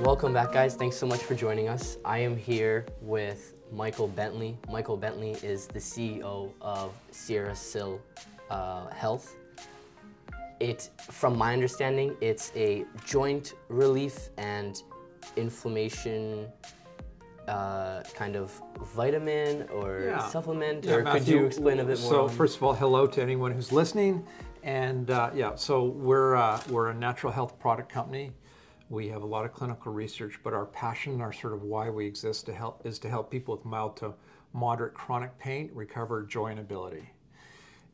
Welcome back, guys. Thanks so much for joining us. I am here with Michael Bentley. Michael Bentley is the CEO of SierraSil uh, Health. It, from my understanding, it's a joint relief and inflammation uh, kind of vitamin or Yeah. supplement, Yeah, or could you explain a bit more? So on- first of all, hello to anyone who's listening, and uh, yeah, so we're uh, we're a natural health product company. We have a lot of clinical research, but our passion, our sort of why we exist to help is to help people with mild to moderate chronic pain recover joy and ability.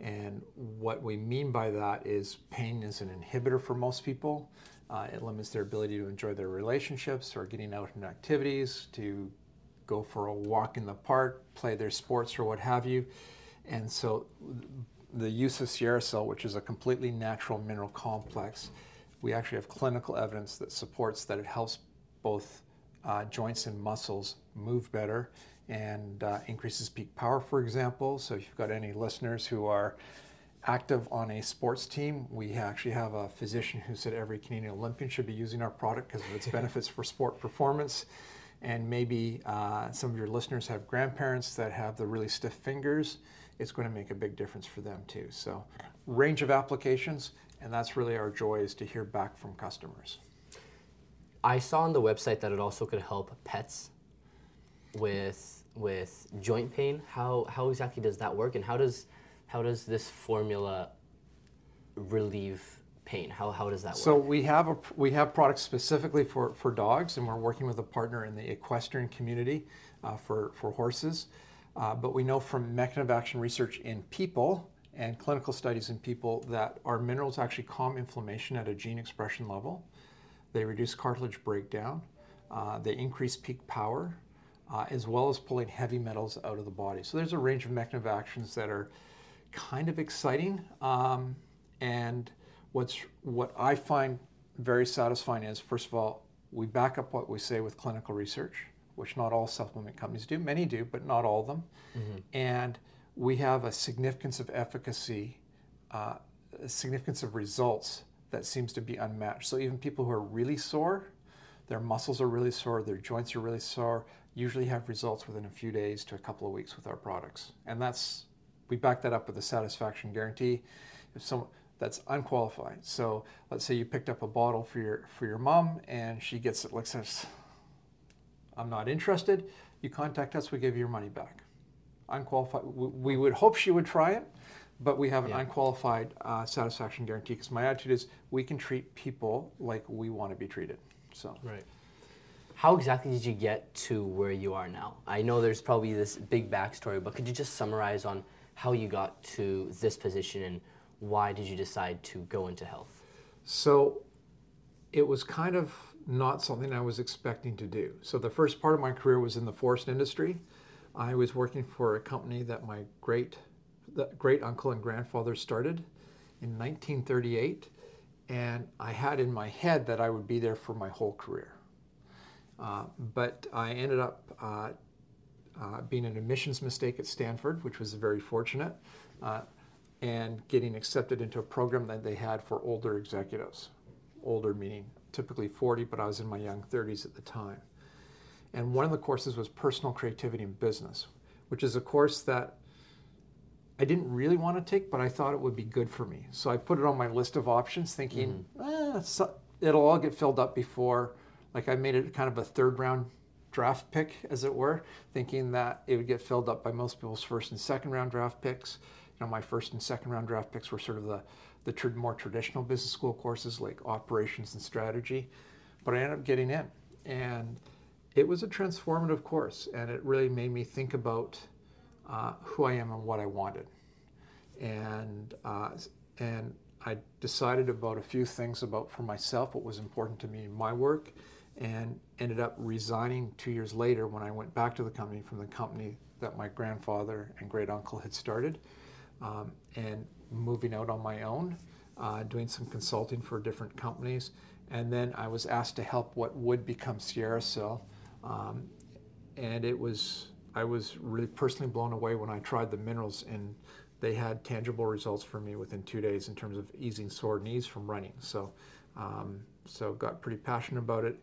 And what we mean by that is pain is an inhibitor for most people. Uh, it limits their ability to enjoy their relationships or getting out in activities, to go for a walk in the park, play their sports or what have you. And so the use of SierraSil, which is a completely natural mineral complex, we actually have clinical evidence that supports that it helps both uh, joints and muscles move better and uh, increases peak power, for example. So if you've got any listeners who are active on a sports team, we actually have a physician who said every Canadian Olympian should be using our product because of its benefits for sport performance. And maybe uh, some of your listeners have grandparents that have the really stiff fingers. It's going to make a big difference for them too. So, range of applications, and that's really our joy is to hear back from customers. I saw on the website that it also could help pets with with joint pain. How how exactly does that work, and how does how does this formula relieve pain? How how does that work? So we have a we have products specifically for, for dogs, and we're working with a partner in the equestrian community uh, for for horses. Uh, but we know from mechanism of action research in people and clinical studies in people that our minerals actually calm inflammation at a gene expression level. They reduce cartilage breakdown. Uh, they increase peak power, uh, as well as pulling heavy metals out of the body. So there's a range of mechanism of actions that are kind of exciting. Um, and what's what I find very satisfying is, first of all, we back up what we say with clinical research, which not all supplement companies do. Many do, but not all of them. And we have a significance of efficacy, uh, a significance of results that seems to be unmatched. So even people who are really sore, their muscles are really sore, their joints are really sore, usually have results within a few days to a couple of weeks with our products. And that's we back that up with a satisfaction guarantee. If someone that's unqualified. So let's say you picked up a bottle for your for your mom and she gets it like says, I'm not interested. You contact us, we give you your money back. Unqualified. We, we would hope she would try it, but we have an Yeah. unqualified uh, satisfaction guarantee because my attitude is we can treat people like we want to be treated. So Right. How exactly did you get to where you are now? I know there's probably this big backstory, but could you just summarize on how you got to this position and why did you decide to go into health? So it was kind of not something I was expecting to do. So the first part of my career was in the forest industry. I was working for a company that my great great uncle and grandfather started in 1938, and I had in my head that I would be there for my whole career. Uh, but I ended up uh, uh, being an admissions mistake at Stanford, which was very fortunate, uh, and getting accepted into a program that they had for older executives. Older meaning typically 40, but I was in my young 30s at the time. And one of the courses was personal creativity in business, which is a course that I didn't really want to take, but I thought it would be good for me. So I put it on my list of options, thinking, eh, so- it'll all get filled up before. Like I made it kind of a third round draft pick, as it were, thinking that it would get filled up by most people's first and second round draft picks. You know, my first and second round draft picks were sort of the the tr- more traditional business school courses like operations and strategy, but I ended up getting in, and it was a transformative course, and it really made me think about uh, who I am and what I wanted. And uh, and I decided about a few things about for myself what was important to me in my work, and ended up resigning two years later when I went back to the company from the company that my grandfather and great uncle had started, um, and moving out on my own, uh, doing some consulting for different companies, and then I was asked to help what would become SierraSil, um, and it was I was really personally blown away when I tried the minerals and they had tangible results for me within two days in terms of easing sore knees from running. So, um, so got pretty passionate about it,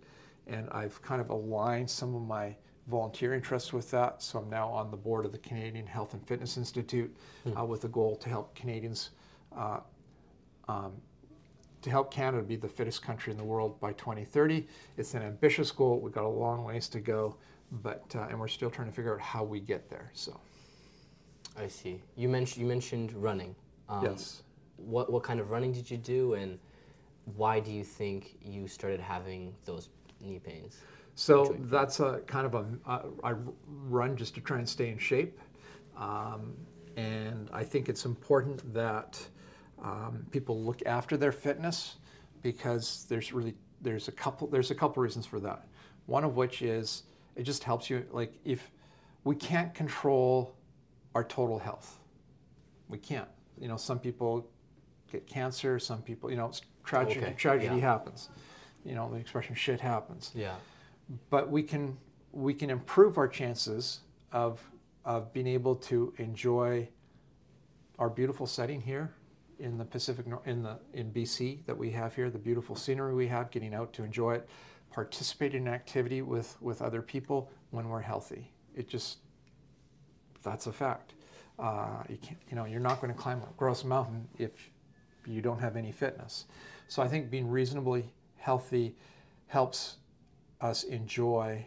and I've kind of aligned some of my volunteer interests with that. So I'm now on the board of the Canadian Health and Fitness Institute uh, with a goal to help Canadians, uh, um, to help Canada be the fittest country in the world by 2030. It's an ambitious goal. We've got a long ways to go, but uh, and we're still trying to figure out how we get there. So I see. You mentioned you mentioned running. Um, yes. What what kind of running did you do, and why do you think you started having those knee pains? So that's a kind of a uh, I run just to try and stay in shape, um, and I think it's important that um, people look after their fitness because there's really there's a couple there's a couple reasons for that. One of which is it just helps you like if we can't control our total health, we can't. You know, some people get cancer, some people you know it's tragedy Okay, tragedy yeah. happens. You know the expression shit happens Yeah. but we can we can improve our chances of of being able to enjoy our beautiful setting here in the Pacific in the in BC that we have here, the beautiful scenery we have, getting out to enjoy it, participating in activity with with other people when we're healthy. It just that's a fact. Uh, you can't, you know, you're not going to climb a Grouse Mountain if you don't have any fitness. So I think being reasonably healthy helps us enjoy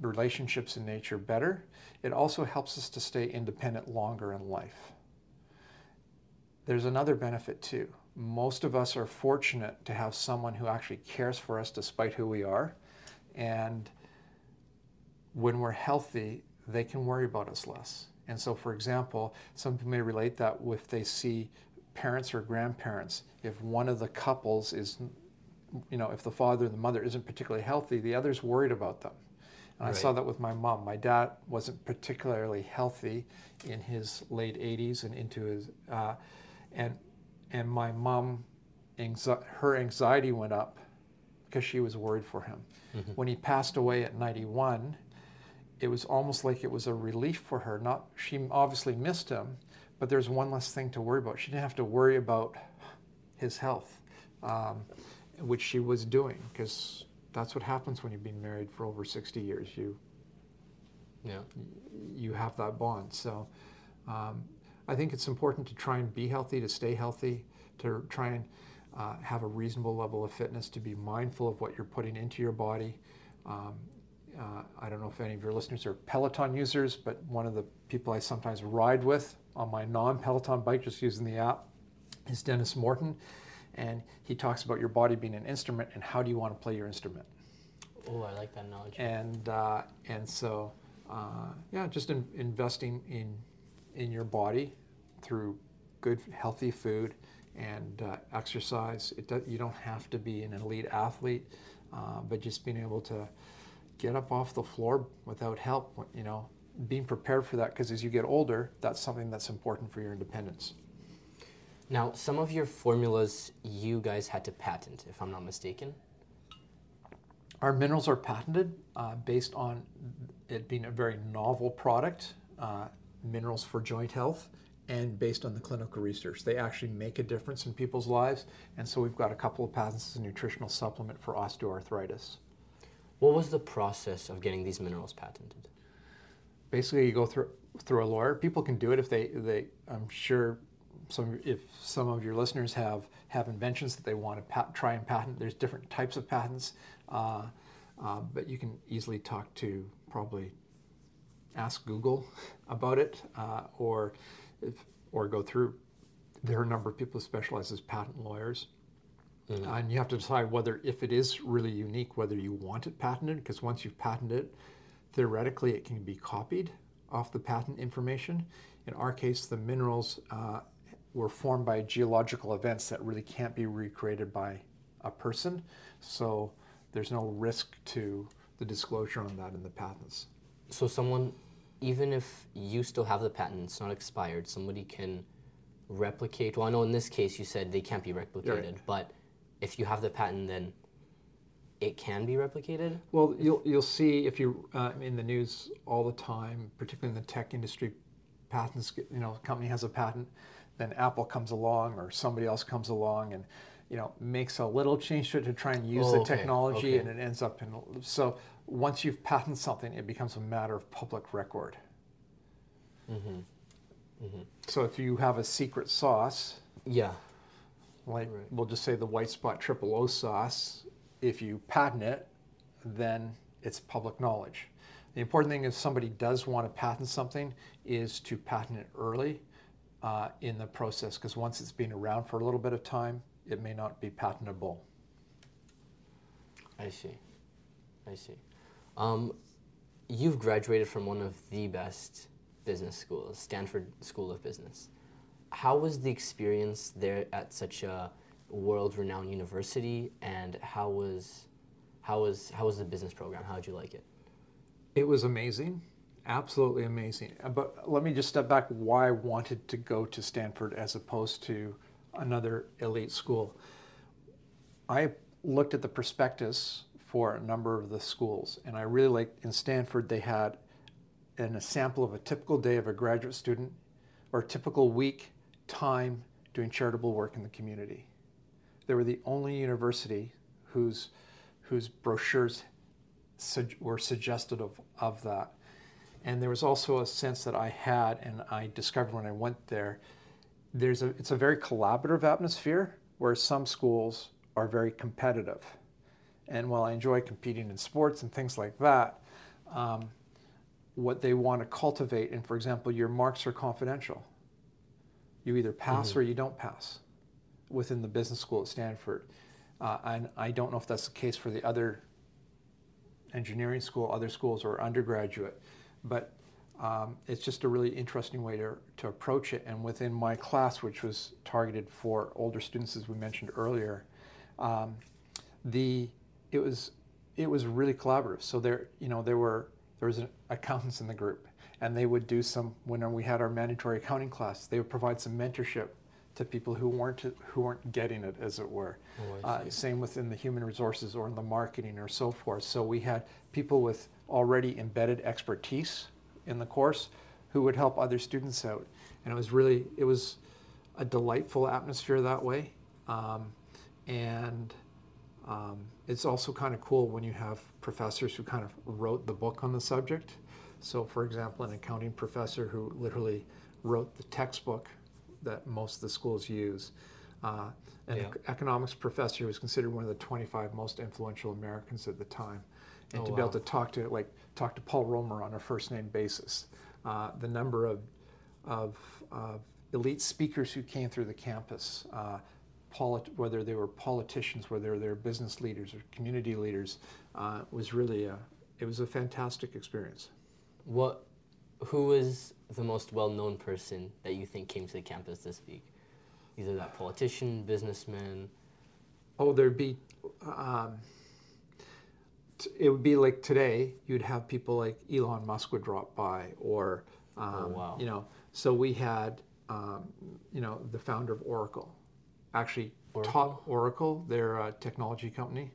relationships in nature better. It also helps us to stay independent longer in life. There's another benefit too. Most of us are fortunate to have someone who actually cares for us despite who we are. And when we're healthy, they can worry about us less. And so, for example, some people may relate that if they see parents or grandparents, if one of the couples is you know, if the father and the mother isn't particularly healthy, the other's worried about them. And I saw that with my mom. My dad wasn't particularly healthy in his late 80s and into his, uh, and and my mom, anxi- her anxiety went up because she was worried for him. When he passed away at 91, it was almost like it was a relief for her. Not she obviously missed him, but there's one less thing to worry about. She didn't have to worry about his health, um, which she was doing because that's what happens when you've been married for over 60 years. You Yeah. you have that bond. So um, I think it's important to try and be healthy, to stay healthy, to try and uh, have a reasonable level of fitness, to be mindful of what you're putting into your body. Um, uh, I don't know if any of your listeners are Peloton users, but one of the people I sometimes ride with on my non Peloton bike, just using the app, is Denis Morton. And he talks about your body being an instrument and how do you want to play your instrument Oh, I like that knowledge. and uh, and so uh, yeah, just in, investing in in your body through good healthy food and uh, exercise. It do, you don't have to be an elite athlete, uh, but just being able to get up off the floor without help. You know, being prepared for that because as you get older, that's something that's important for your independence. Now, some of your formulas you guys had to patent, if I'm not mistaken. Our minerals are patented uh, based on it being a very novel product, uh, minerals for joint health, and based on the clinical research. They actually make a difference in people's lives, and so we've got a couple of patents as a nutritional supplement for osteoarthritis. What was the process of getting these minerals patented? Basically, you go through through a lawyer. People can do it if they they. I'm sure some if some of your listeners have have inventions that they want to pat, try and patent. There's different types of patents, uh, uh, but you can easily talk to probably ask Google about it, uh, or if, or go through. There are a number of people who specialize as patent lawyers, and you have to decide whether, if it is really unique, whether you want it patented. Because once you've patented it, theoretically it can be copied off the patent information. In our case, the minerals uh, were formed by geological events that really can't be recreated by a person, so there's no risk to the disclosure on that in the patents. So, someone, even if you still have the patent, it's not expired, somebody can replicate. Well, I know in this case you said they can't be replicated, but if you have the patent, then it can be replicated. Well, you'll you'll see if you uh, in the news all the time, particularly in the tech industry, patents. You know, a company has a patent, then Apple comes along or somebody else comes along and you know, makes a little change to it to try and use Oh, the okay, technology, okay. and it ends up in. So once you've patented something, it becomes a matter of public record. Mm-hmm. So if you have a secret sauce, Yeah. like Right. we'll just say the white spot triple O sauce, if you patent it, then it's public knowledge. The important thing if somebody does want to patent something is to patent it early uh, in the process because once it's been around for a little bit of time, it may not be patentable. I see. I see. Um, you've graduated from one of the best business schools, Stanford School of Business. How was the experience there at such a world-renowned university, and how was how was how was the business program? How did you like it? It was amazing, absolutely amazing. Uh, But let me just step back why I wanted to go to Stanford as opposed to another elite school. I looked at the prospectus for a number of the schools, and I really liked in Stanford they had an, a sample of a typical day of a graduate student or a typical week time doing charitable work in the community. They were the only university whose whose brochures sug- were suggestive of, of that. And there was also a sense that I had, and I discovered when I went there, there's a, it's a very collaborative atmosphere where some schools are very competitive. And while I enjoy competing in sports and things like that, um, what they want to cultivate, and for example, your marks are confidential. You either pass or you don't pass within the business school at Stanford. Uh, and I don't know if that's the case for the other engineering school, other schools, or undergraduate, but um, it's just a really interesting way to, to approach it. And within my class, which was targeted for older students, as we mentioned earlier, um, the it was it was really collaborative. So there, you know, there were there was an accountants in the group, and they would do some when we had our mandatory accounting class. They would provide some mentorship to people who weren't who weren't getting it, as it were. Oh, uh, same within the human resources or in the marketing or so forth. So we had people with already embedded expertise in the course who would help other students out, and it was really it was a delightful atmosphere that way, um, and. Um, it's also kind of cool when you have professors who kind of wrote the book on the subject. So, for example, an accounting professor who literally wrote the textbook that most of the schools use, uh, an Yeah. ec- economics professor who was considered one of the 25 most influential Americans at the time, and Oh, to be able to talk to like talk to Paul Romer on a first name basis, uh, the number of of of elite speakers who came through the campus, uh, polit- whether they were politicians, whether they were business leaders or community leaders, uh, was really a, it was a fantastic experience. What, who was the most well-known person that you think came to the campus this week? Either that politician, businessman. Oh, there'd be, um, t- it would be like today, you'd have people like Elon Musk would drop by, or, um, wow. you know, so we had, um, you know, the founder of Oracle, actually taught Oracle, their uh, technology company,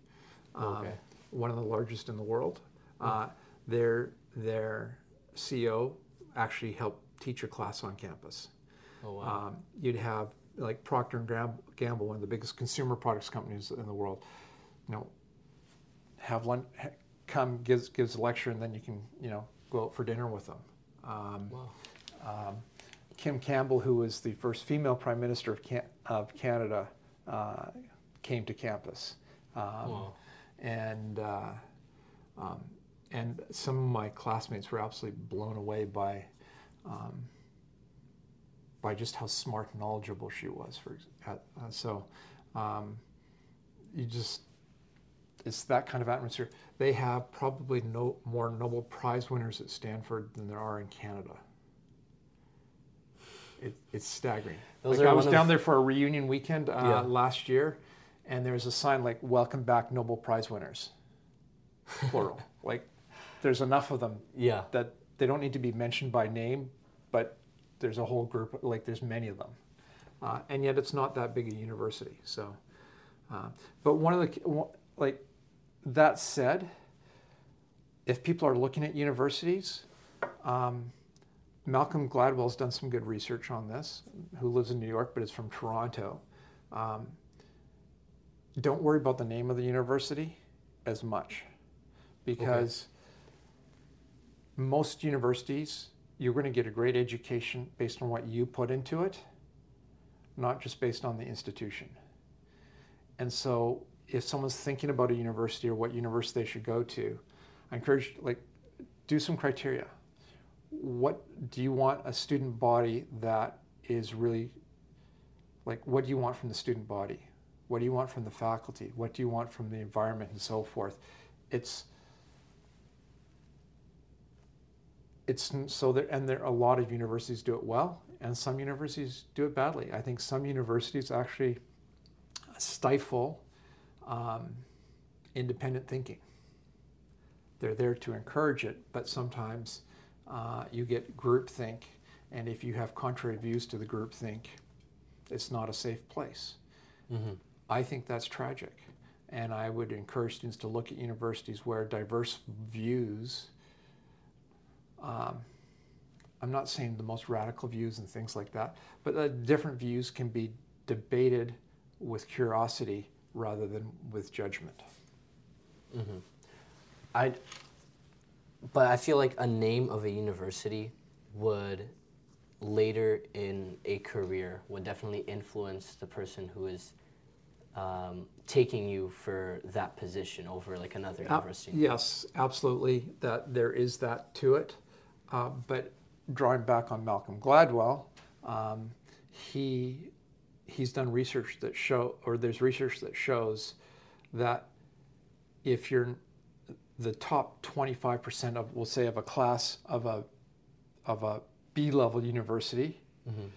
um, Okay. one of the largest in the world. Uh, their their CEO actually helped teach a class on campus. Oh wow. Um, you'd have like Procter and Gamble, one of the biggest consumer products companies in the world. You know, have lunch, come gives gives a lecture, and then you can you know go out for dinner with them. Um, wow. um, Kim Campbell, who was the first female prime minister of, Can- of Canada, uh, came to campus, um, Wow. and uh, um, and some of my classmates were absolutely blown away by um, by just how smart and knowledgeable she was. For uh, so, um, you just it's that kind of atmosphere. They have probably no more Nobel Prize winners at Stanford than there are in Canada. It, it's staggering. Those like are I was down of- there for a reunion weekend uh, Yeah. last year, and there's a sign like "Welcome back, Nobel Prize winners," plural. like there's enough of them Yeah. that they don't need to be mentioned by name, but there's a whole group, like there's many of them. Uh, and yet it's not that big a university. So, uh, but one of the, like that said, if people are looking at universities, um, Malcolm Gladwell's done some good research on this, who lives in New York but is from Toronto. Um, don't worry about the name of the university as much because most universities you're going to get a great education based on what you put into it not just based on the institution and so if someone's thinking about a university or what university they should go to i encourage like do some criteria what do you want a student body that is really like what do you want from the student body? What do you want from the faculty? What do you want from the environment and so forth? It's it's so there and there a lot of universities do it well and some universities do it badly. I think some universities actually stifle um, independent thinking. They're there to encourage it but sometimes uh, you get groupthink and if you have contrary views to the groupthink it's not a safe place mm-hmm. i think that's tragic and i would encourage students to look at universities where diverse views um, I'm not saying the most radical views and things like that, but uh, different views can be debated with curiosity rather than with judgment. Mm-hmm. I, but I feel like a name of a university would later in a career would definitely influence the person who is um, taking you for that position over like another university. Uh, yes, absolutely. That there is that to it. Uh, but drawing back on Malcolm Gladwell, um, he he's done research that show, or there's research that shows that if you're the top 25% of, we'll say, of a class of a of a B level university, mm-hmm.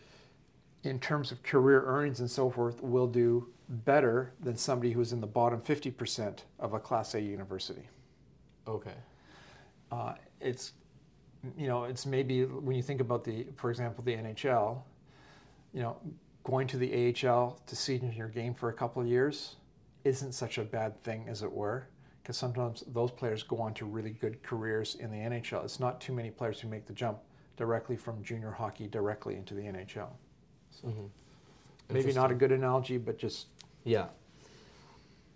in terms of career earnings and so forth, will do better than somebody who's in the bottom 50% of a Class A university. Okay. Uh, it's you know, it's maybe when you think about the, for example, the NHL, you know, going to the AHL to seed in your game for a couple of years isn't such a bad thing, as it were, because sometimes those players go on to really good careers in the NHL. It's not too many players who make the jump directly from junior hockey directly into the NHL. So mm-hmm. maybe not a good analogy, but just yeah.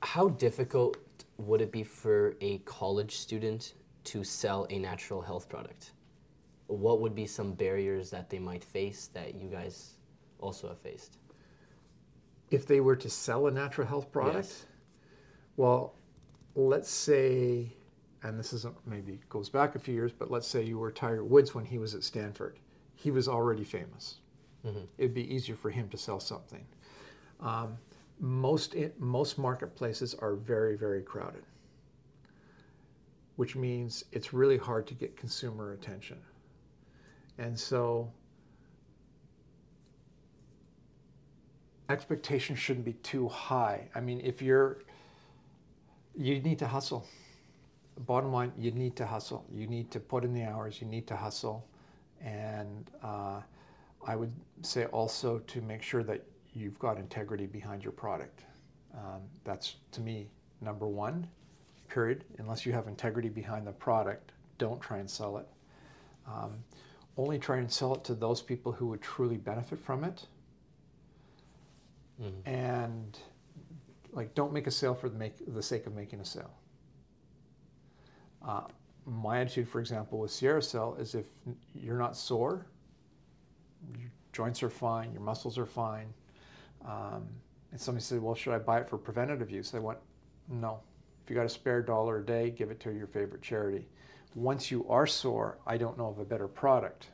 How difficult would it be for a college student to sell a natural health product? What would be some barriers that they might face that you guys also have faced? If they were to sell a natural health product, yes. well, let's say, and this isn't maybe goes back a few years, but let's say you were Tiger Woods when he was at Stanford. He was already famous. Mm-hmm. It'd be easier for him to sell something. Um, most most marketplaces are very very crowded which means it's really hard to get consumer attention. And so expectations shouldn't be too high. I mean, if you're, you need to hustle. Bottom line, you need to hustle. You need to put in the hours, you need to hustle. And uh, I would say also to make sure that you've got integrity behind your product. Um, that's to me number one period. Unless you have integrity behind the product, don't try and sell it. Um, only try and sell it to those people who would truly benefit from it. Mm-hmm. And like, don't make a sale for the, make, the sake of making a sale. Uh, my attitude, for example, with SierraSil is if you're not sore, your joints are fine, your muscles are fine. Um, and somebody said, "Well, should I buy it for preventative use?" I went, "No, If you got a spare dollar a day, give it to your favorite charity. Once you are sore, I don't know of a better product,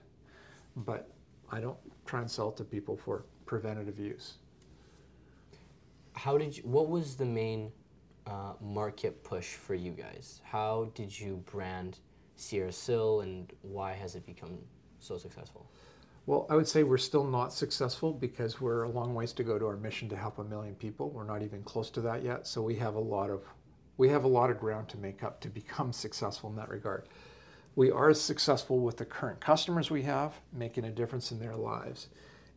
but I don't try and sell it to people for preventative use. How did you, what was the main uh, market push for you guys? How did you brand SierraSil and why has it become so successful? Well, I would say we're still not successful because we're a long ways to go to our mission to help a million people. We're not even close to that yet. So we have a lot of we have a lot of ground to make up to become successful in that regard. We are successful with the current customers we have, making a difference in their lives.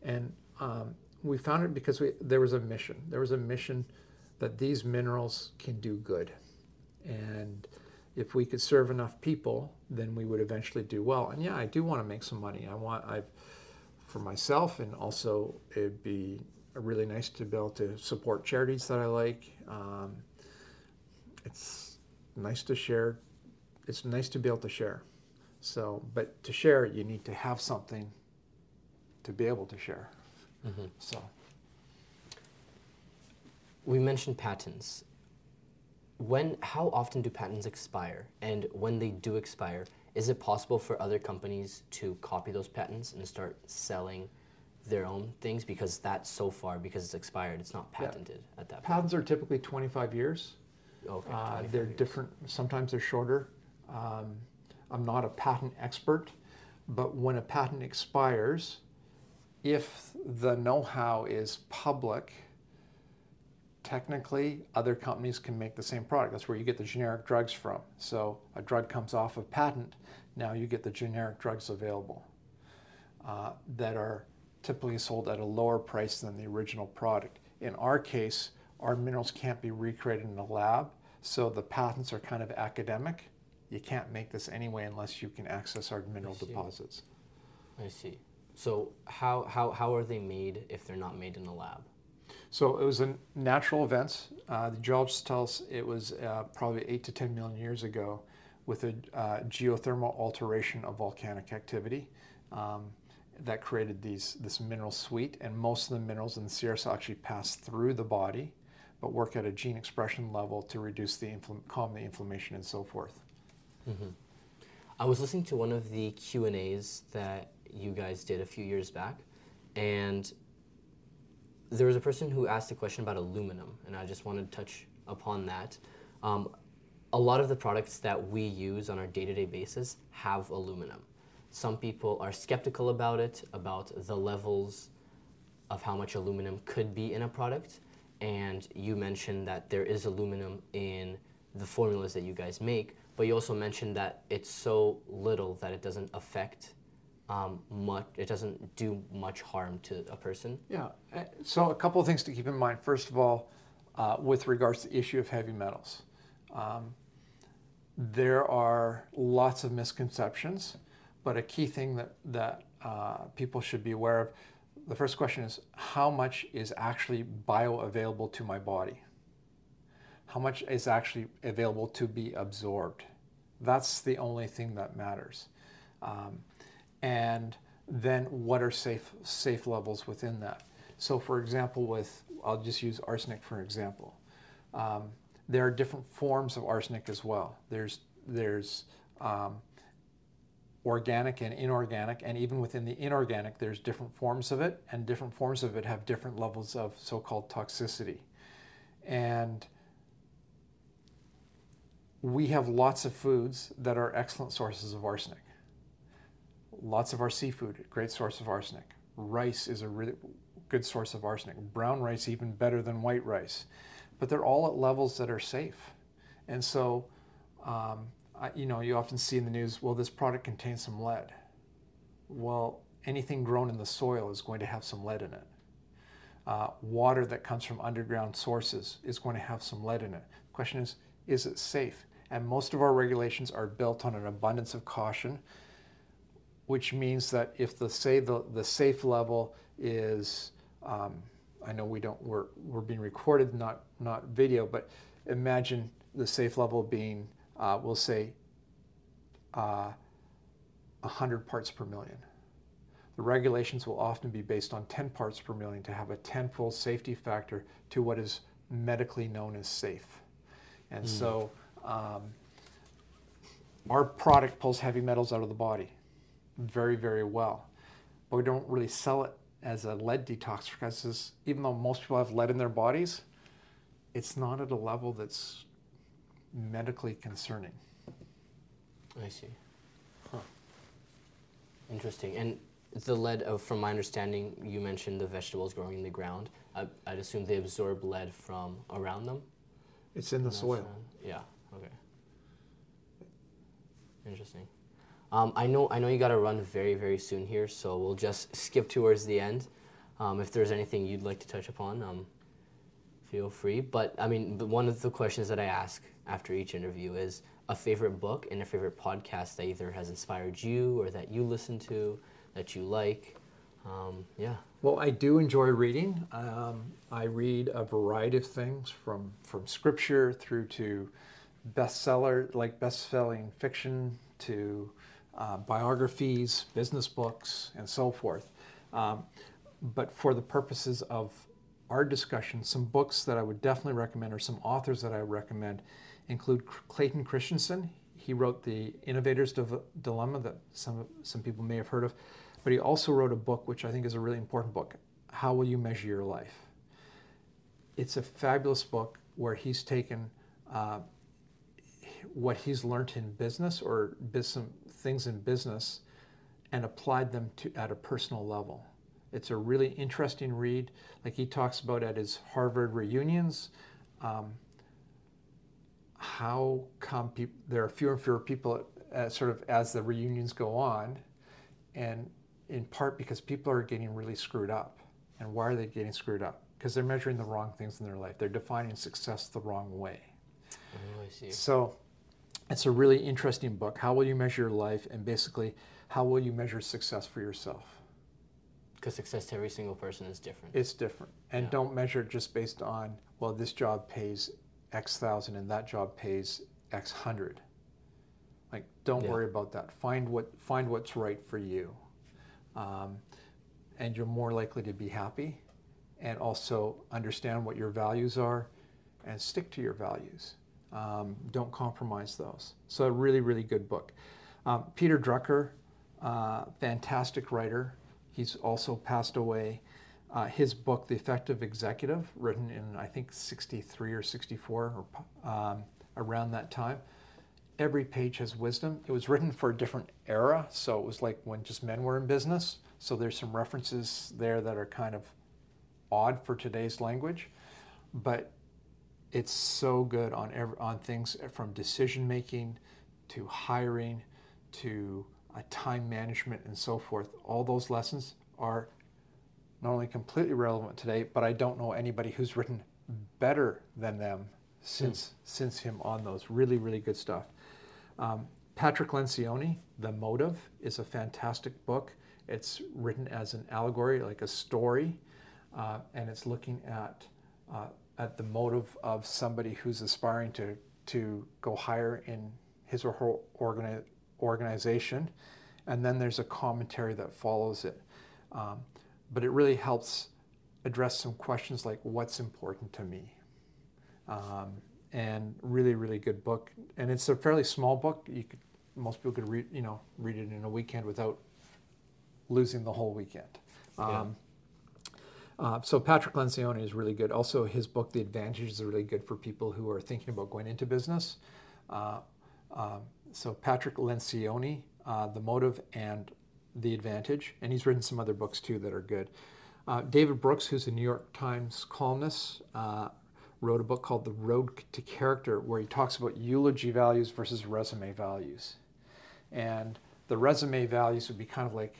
And um, we found it because we, there was a mission. There was a mission that these minerals can do good. And if we could serve enough people, then we would eventually do well. And yeah, I do want to make some money. I want, I, for myself, and also it'd be really nice to be able to support charities that I like. Um, it's nice to share. It's nice to be able to share. So, but to share, you need to have something to be able to share. Mm-hmm. So, We mentioned patents. When, how often do patents expire? And when they do expire, is it possible for other companies to copy those patents and start selling their own things? Because that's so far, because it's expired, it's not Yeah. patented at that point. patents are typically 25 years. Okay, Uh, 25 they're years. different. Sometimes they're shorter. Um, I'm not a patent expert, but when a patent expires, if the know-how is public, technically other companies can make the same product. That's where you get the generic drugs from. So a drug comes off of patent, now you get the generic drugs available uh, that are typically sold at a lower price than the original product. In our case, our minerals can't be recreated in a lab, so the patents are kind of academic. You can't make this anyway unless you can access our mineral see. deposits. I see. So how, how, how are they made if they're not made in a lab? So it was a natural event. Uh, the geologists tell us it was uh, probably eight to 10 million years ago with a uh, geothermal alteration of volcanic activity um, that created these, this mineral suite. And most of the minerals in the Sierras actually pass through the body, but work at a gene expression level to reduce the infl- calm the inflammation and so forth. I was listening to one of the Q and A's that you guys did a few years back, and there was a person who asked a question about aluminum, and I just wanted to touch upon that. Um, a lot of the products that we use on our day-to-day basis have aluminum. Some people are skeptical about it, about the levels of how much aluminum could be in a product. And you mentioned that there is aluminum in the formulas that you guys make, but you also mentioned that it's so little that it doesn't affect um, much, it doesn't do much harm to a person. Yeah. uh, So a couple of things to keep in mind. First of all, uh, with regards to the issue of heavy metals, um, there are lots of misconceptions, but a key thing that that uh, people should be aware of. The first question is how much is actually bioavailable to my body? How much is actually available to be absorbed? That's the only thing that matters. Um, and then what are safe safe levels within that? So, for example, with I'll just use arsenic for example. Um, there are different forms of arsenic as well. There's there's um, organic and inorganic, and even within the inorganic, there's different forms of it, and different forms of it have different levels of so-called toxicity. And we have lots of foods that are excellent sources of arsenic. Lots of our seafood, great source of arsenic. Rice is a really good source of arsenic. Brown rice even better than white rice, but they're all at levels that are safe. And so, um, I, you know, you often see in the news, well, this product contains some lead. Well, anything grown in the soil is going to have some lead in it. Uh, water that comes from underground sources is going to have some lead in it. The question is, is it safe? And most of our regulations are built on an abundance of caution, which means that if the say the, the safe level is, um, I know we don't we're we're being recorded, not not video, but imagine the safe level being, uh, we'll say, uh, 100 parts per million. The regulations will often be based on 10 parts per million to have a tenfold safety factor to what is medically known as safe. And so um, our product pulls heavy metals out of the body very, very well. But we don't really sell it as a lead detox because even though most people have lead in their bodies, it's not at a level that's medically concerning. I see. Huh. Interesting. And the lead, uh, from my understanding, you mentioned the vegetables growing in the ground. I, I'd assume they absorb lead from around them. It's in the soil. uh, yeah. Okay. Interesting. Um, I know. I know you got to run very, very soon here, so we'll just skip towards the end. Um, if there's anything you'd like to touch upon, um, feel free. But I mean, one of the questions that I ask after each interview is a favorite book and a favorite podcast that either has inspired you or that you listen to, that you like. Um, yeah. Well, I do enjoy reading. Um, I read a variety of things from from scripture through to bestseller, like best-selling fiction, to uh, biographies, business books, and so forth. Um, but for the purposes of our discussion, some books that I would definitely recommend, or some authors that I recommend, include Clayton Christensen. He wrote the Innovator's Dilemma that some some people may have heard of. But he also wrote a book, which I think is a really important book How Will You Measure Your Life? It's a fabulous book where he's taken uh, what he's learned in business or some things in business and applied them to at a personal level. It's a really interesting read. Like he talks about at his Harvard reunions, um, how come there are fewer and fewer people uh, sort of as the reunions go on, and in part because people are getting really screwed up. And why are they getting screwed up? Because they're measuring the wrong things in their life. They're defining success the wrong way. Oh, I see. So it's a really interesting book. How will you measure your life? And basically, how will you measure success for yourself? Because success to every single person is different. It's different. And yeah. don't measure it just based on, well, this job pays X thousand and that job pays X hundred. Like, don't yeah. worry about that. Find what find what's right for you um, and you're more likely to be happy and also understand what your values are and stick to your values. Um, don't compromise those. So, a really, really good book. Um, Peter Drucker, uh, fantastic writer. He's also passed away. Uh, his book, The Effective Executive, written in I think 63 or 64 or um, around that time, every page has wisdom. It was written for a different era, so it was like when just men were in business. So there's some references there that are kind of odd for today's language, but it's so good on every, on things from decision making to hiring to uh, time management and so forth. All those lessons are not only completely relevant today, but I don't know anybody who's written better than them since mm. since him on those. Really, really good stuff. Um, Patrick Lencioni, The Motive, is a fantastic book. It's written as an allegory, like a story, uh, and it's looking at uh, at the motive of somebody who's aspiring to to go higher in his or her organi- organization, and then there's a commentary that follows it. Um, but it really helps address some questions like what's important to me. Um, and really, really good book. And it's a fairly small book. You could, most people could read, you know, read it in a weekend without losing the whole weekend. Yeah. Um, uh, so Patrick Lencioni is really good. Also, his book, The Advantage, is really good for people who are thinking about going into business. Uh, uh, so Patrick Lencioni, uh, The Motive and The Advantage, and he's written some other books too that are good. Uh, David Brooks, who's a New York Times columnist, uh, wrote a book called The Road to Character, where he talks about eulogy values versus resume values. And the resume values would be kind of like,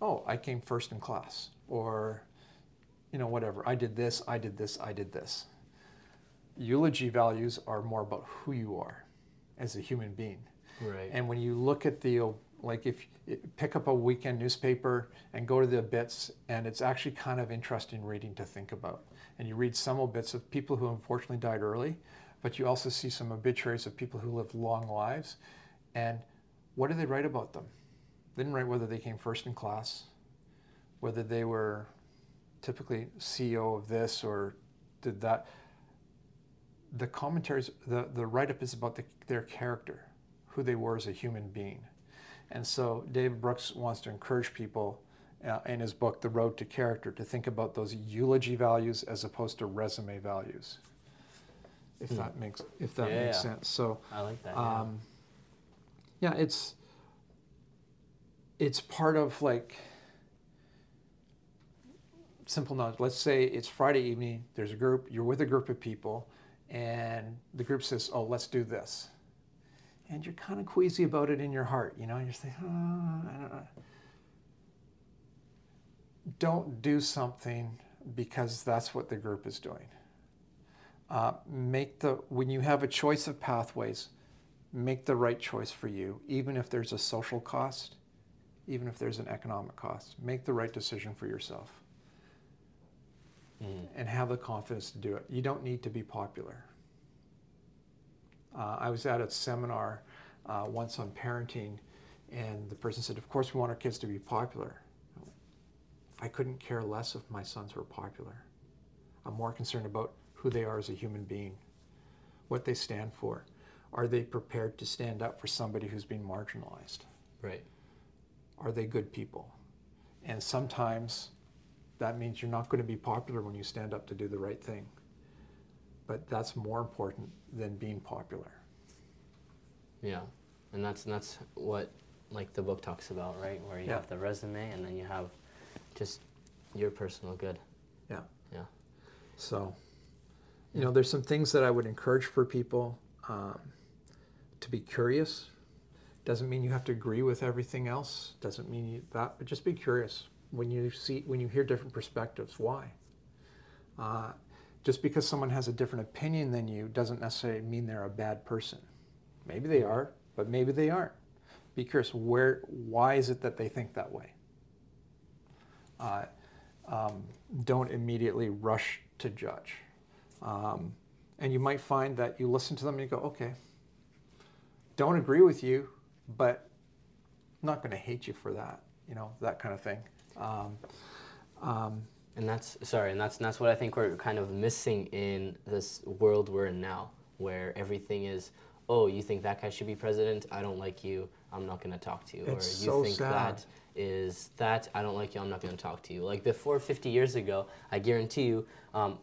oh, I came first in class, or, you know, whatever. I did this, I did this, I did this. Eulogy values are more about who you are as a human being. Right. And when you look at the like if pick up a weekend newspaper and go to the obits and it's actually kind of interesting reading to think about and you read some obits of people who unfortunately died early but you also see some obituaries of people who lived long lives and what do they write about them they didn't write whether they came first in class whether they were typically ceo of this or did that the commentaries the, the write-up is about the, their character who they were as a human being and so David Brooks wants to encourage people uh, in his book, The Road to Character, to think about those eulogy values as opposed to resume values. If that hmm. makes if that yeah, makes yeah. sense. So I like that. Yeah. Um, yeah, it's it's part of like simple knowledge. Let's say it's Friday evening. There's a group. You're with a group of people, and the group says, "Oh, let's do this." and you're kind of queasy about it in your heart, you know, you're saying, oh, I don't know. Don't do something because that's what the group is doing. Uh, make the when you have a choice of pathways, make the right choice for you, even if there's a social cost, even if there's an economic cost. Make the right decision for yourself Mhm. and have the confidence to do it. You don't need to be popular. Uh, I was at a seminar uh, once on parenting, and the person said, Of course, we want our kids to be popular. I couldn't care less if my sons were popular. I'm more concerned about who they are as a human being, what they stand for. Are they prepared to stand up for somebody who's been marginalized? Right. Are they good people? And sometimes that means you're not going to be popular when you stand up to do the right thing. But that's more important than being popular. Yeah, and that's and that's what like the book talks about, right? Where you Yeah. have the resume and then you have just your personal good. Yeah. Yeah. So, you know, there's some things that I would encourage for people um, to be curious. Doesn't mean you have to agree with everything else. Doesn't mean you, that, but just be curious when you see when you hear different perspectives. Why? Uh, just because someone has a different opinion than you doesn't necessarily mean they're a bad person. Maybe they are, but maybe they aren't. Be curious. Where? Why is it that they think that way? Uh, um, don't immediately rush to judge. Um, and you might find that you listen to them and you go, okay, don't agree with you, but I'm not going to hate you for that, you know, that kind of thing. Um, um, And that's sorry, and that's that's what I think we're kind of missing in this world we're in now, where everything is, oh, you think that guy should be president? I don't like you. I'm not going to talk to you. It's or you so think sad. that is that I don't like you. I'm not going to talk to you. Like before 50 years ago, I guarantee you. Um,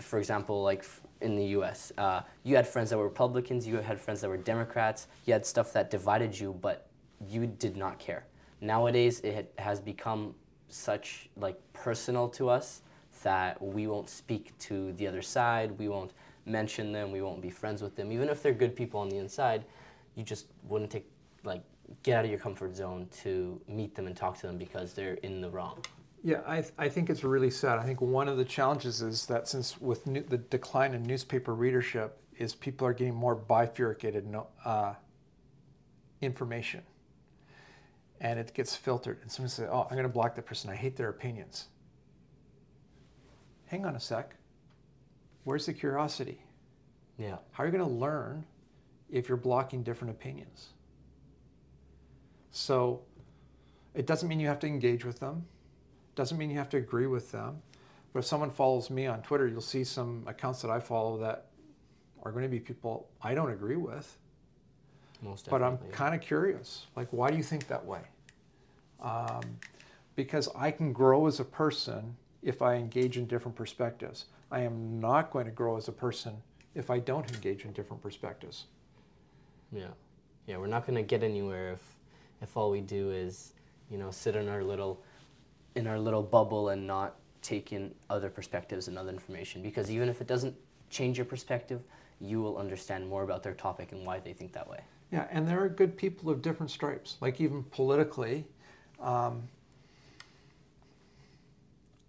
for example, like in the U.S., uh, you had friends that were Republicans, you had friends that were Democrats, you had stuff that divided you, but you did not care. Nowadays, it has become such like personal to us that we won't speak to the other side, we won't mention them, we won't be friends with them, even if they're good people on the inside. You just wouldn't take like get out of your comfort zone to meet them and talk to them because they're in the wrong. Yeah, I, th- I think it's really sad. I think one of the challenges is that since with new, the decline in newspaper readership, is people are getting more bifurcated uh, information, and it gets filtered. And someone says, "Oh, I'm going to block that person. I hate their opinions." Hang on a sec. Where's the curiosity? Yeah. How are you going to learn if you're blocking different opinions? So, it doesn't mean you have to engage with them. Doesn't mean you have to agree with them. But if someone follows me on Twitter, you'll see some accounts that I follow that are going to be people I don't agree with. Most But I'm kind of curious. Like, why do you think that way? Um, because I can grow as a person if I engage in different perspectives. I am not going to grow as a person if I don't engage in different perspectives. Yeah, yeah, we're not gonna get anywhere if if all we do is, you know, sit in our little in our little bubble and not take in other perspectives and other information. Because even if it doesn't change your perspective, you will understand more about their topic and why they think that way. Yeah, and there are good people of different stripes. Like even politically, um,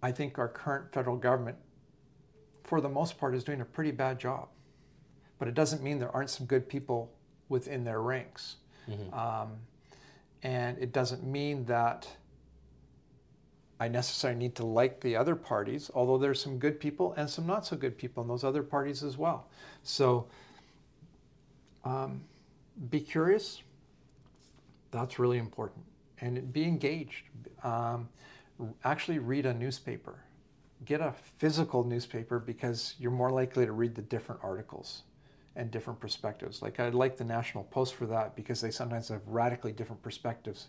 I think our current federal government, for the most part, is doing a pretty bad job. But it doesn't mean there aren't some good people within their ranks. Um, and it doesn't mean that I necessarily need to like the other parties, although there's some good people and some not so good people in those other parties as well. So um, be curious. That's really important. And be engaged. Um, actually, read a newspaper. Get a physical newspaper because you're more likely to read the different articles and different perspectives. Like, I like the National Post for that because they sometimes have radically different perspectives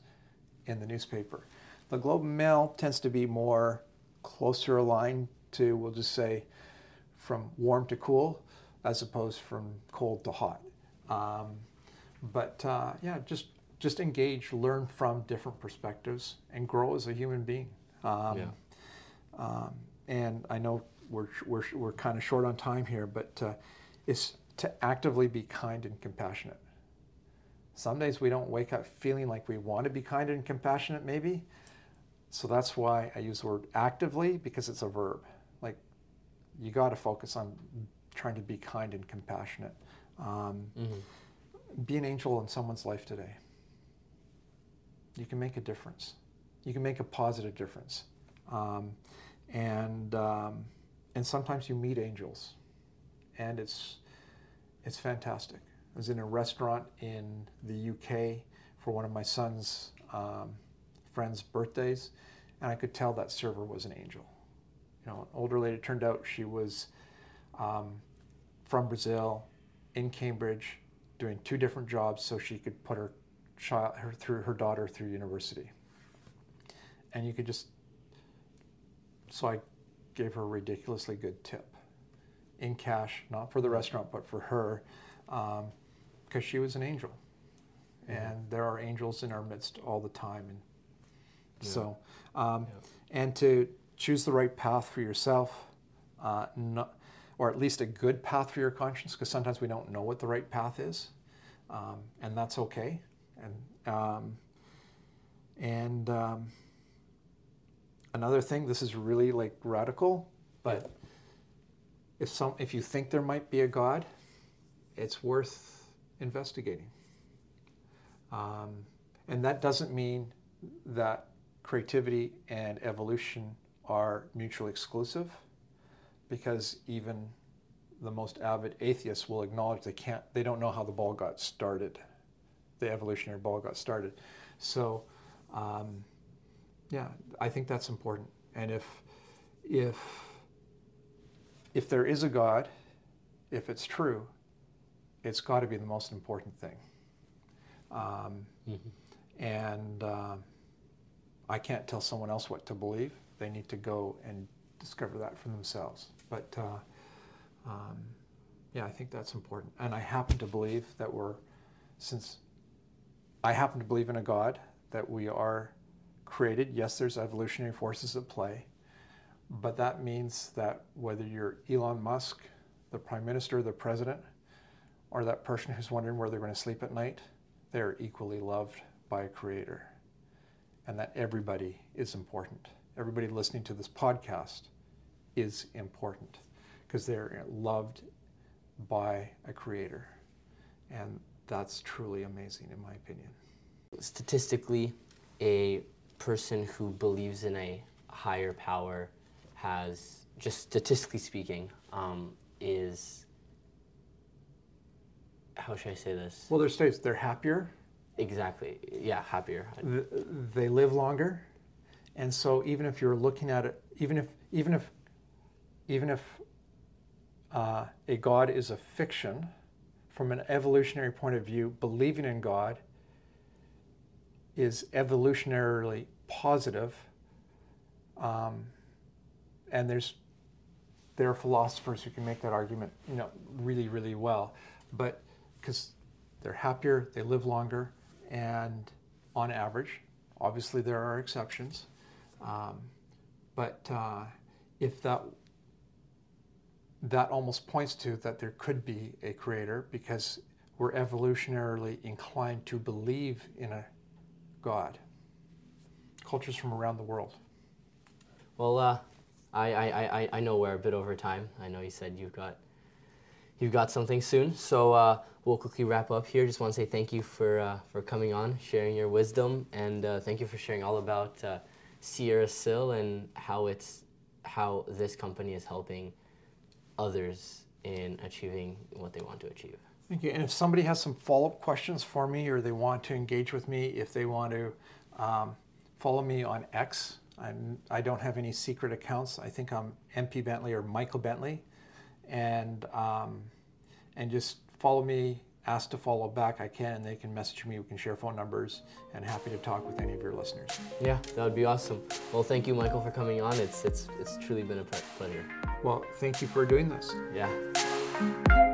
in the newspaper. The Globe and Mail tends to be more closer aligned to, we'll just say, from warm to cool, as opposed from cold to hot. Um, but uh, yeah, just just engage, learn from different perspectives, and grow as a human being. Um, Yeah. um, and I know we're we're we're kind of short on time here, but uh, it's to actively be kind and compassionate. Some days we don't wake up feeling like we want to be kind and compassionate, maybe. So that's why I use the word actively because it's a verb. Like you got to focus on trying to be kind and compassionate. Um, Mhm. Be an angel in someone's life today. You can make a difference. You can make a positive difference. Um, and, um, and sometimes you meet angels, and it's, it's fantastic. I was in a restaurant in the UK for one of my son's um, friends' birthdays, and I could tell that server was an angel. You know, an older lady. Turned out she was um, from Brazil, in Cambridge, doing two different jobs so she could put her child, her through her daughter through university. And you could just, so I gave her a ridiculously good tip, in cash, not for the restaurant, but for her, because um, she was an angel. Mm-hmm. And there are angels in our midst all the time, and yeah. so, um, yeah. and to choose the right path for yourself, uh, not, or at least a good path for your conscience, because sometimes we don't know what the right path is, um, and that's okay. And um, and um, another thing, this is really like radical, but if some if you think there might be a God, it's worth investigating. Um, and that doesn't mean that creativity and evolution are mutually exclusive because even the most avid atheists will acknowledge they can't they don't know how the ball got started the evolutionary ball got started. So um, yeah i think that's important. And if if if there is a god if it's true it's got to be the most important thing. Um, mm-hmm. and uh, i can't tell someone else what to believe. They need to go and discover that for themselves. But uh, um, yeah, I think that's important. And I happen to believe that we're, since I happen to believe in a God, that we are created. Yes, there's evolutionary forces at play, but that means that whether you're Elon Musk, the prime minister, the president, or that person who's wondering where they're going to sleep at night, they're equally loved by a creator. And that everybody is important. Everybody listening to this podcast is important because they're loved by a creator. And that's truly amazing, in my opinion. Statistically, a person who believes in a higher power has, just statistically speaking, um, is how should I say this? Well, their states they're happier. Exactly. Yeah, happier. They live longer, and so even if you're looking at it, even if even if even if uh, a God is a fiction, from an evolutionary point of view, believing in God is evolutionarily positive. Um, and there's there are philosophers who can make that argument, you know, really, really well. But because they're happier, they live longer, and on average, obviously there are exceptions. Um, but uh, if that that almost points to that there could be a creator because we're evolutionarily inclined to believe in a God. Cultures from around the world. Well, uh, I, I, I, I know we're a bit over time. I know you said you've got you've got something soon, so uh, we'll quickly wrap up here. Just want to say thank you for uh, for coming on, sharing your wisdom, and uh, thank you for sharing all about uh, SierraSil and how it's how this company is helping others in achieving what they want to achieve. Thank you. And if somebody has some follow up questions for me or they want to engage with me, if they want to um, follow me on X, I'm, I don't have any secret accounts. I think I'm MP Bentley or Michael Bentley. And, um, and just follow me, ask to follow back. I can, and they can message me. We can share phone numbers, and happy to talk with any of your listeners. Yeah, that would be awesome. Well, thank you, Michael, for coming on. It's, it's, it's truly been a pleasure. Well, thank you for doing this. Yeah.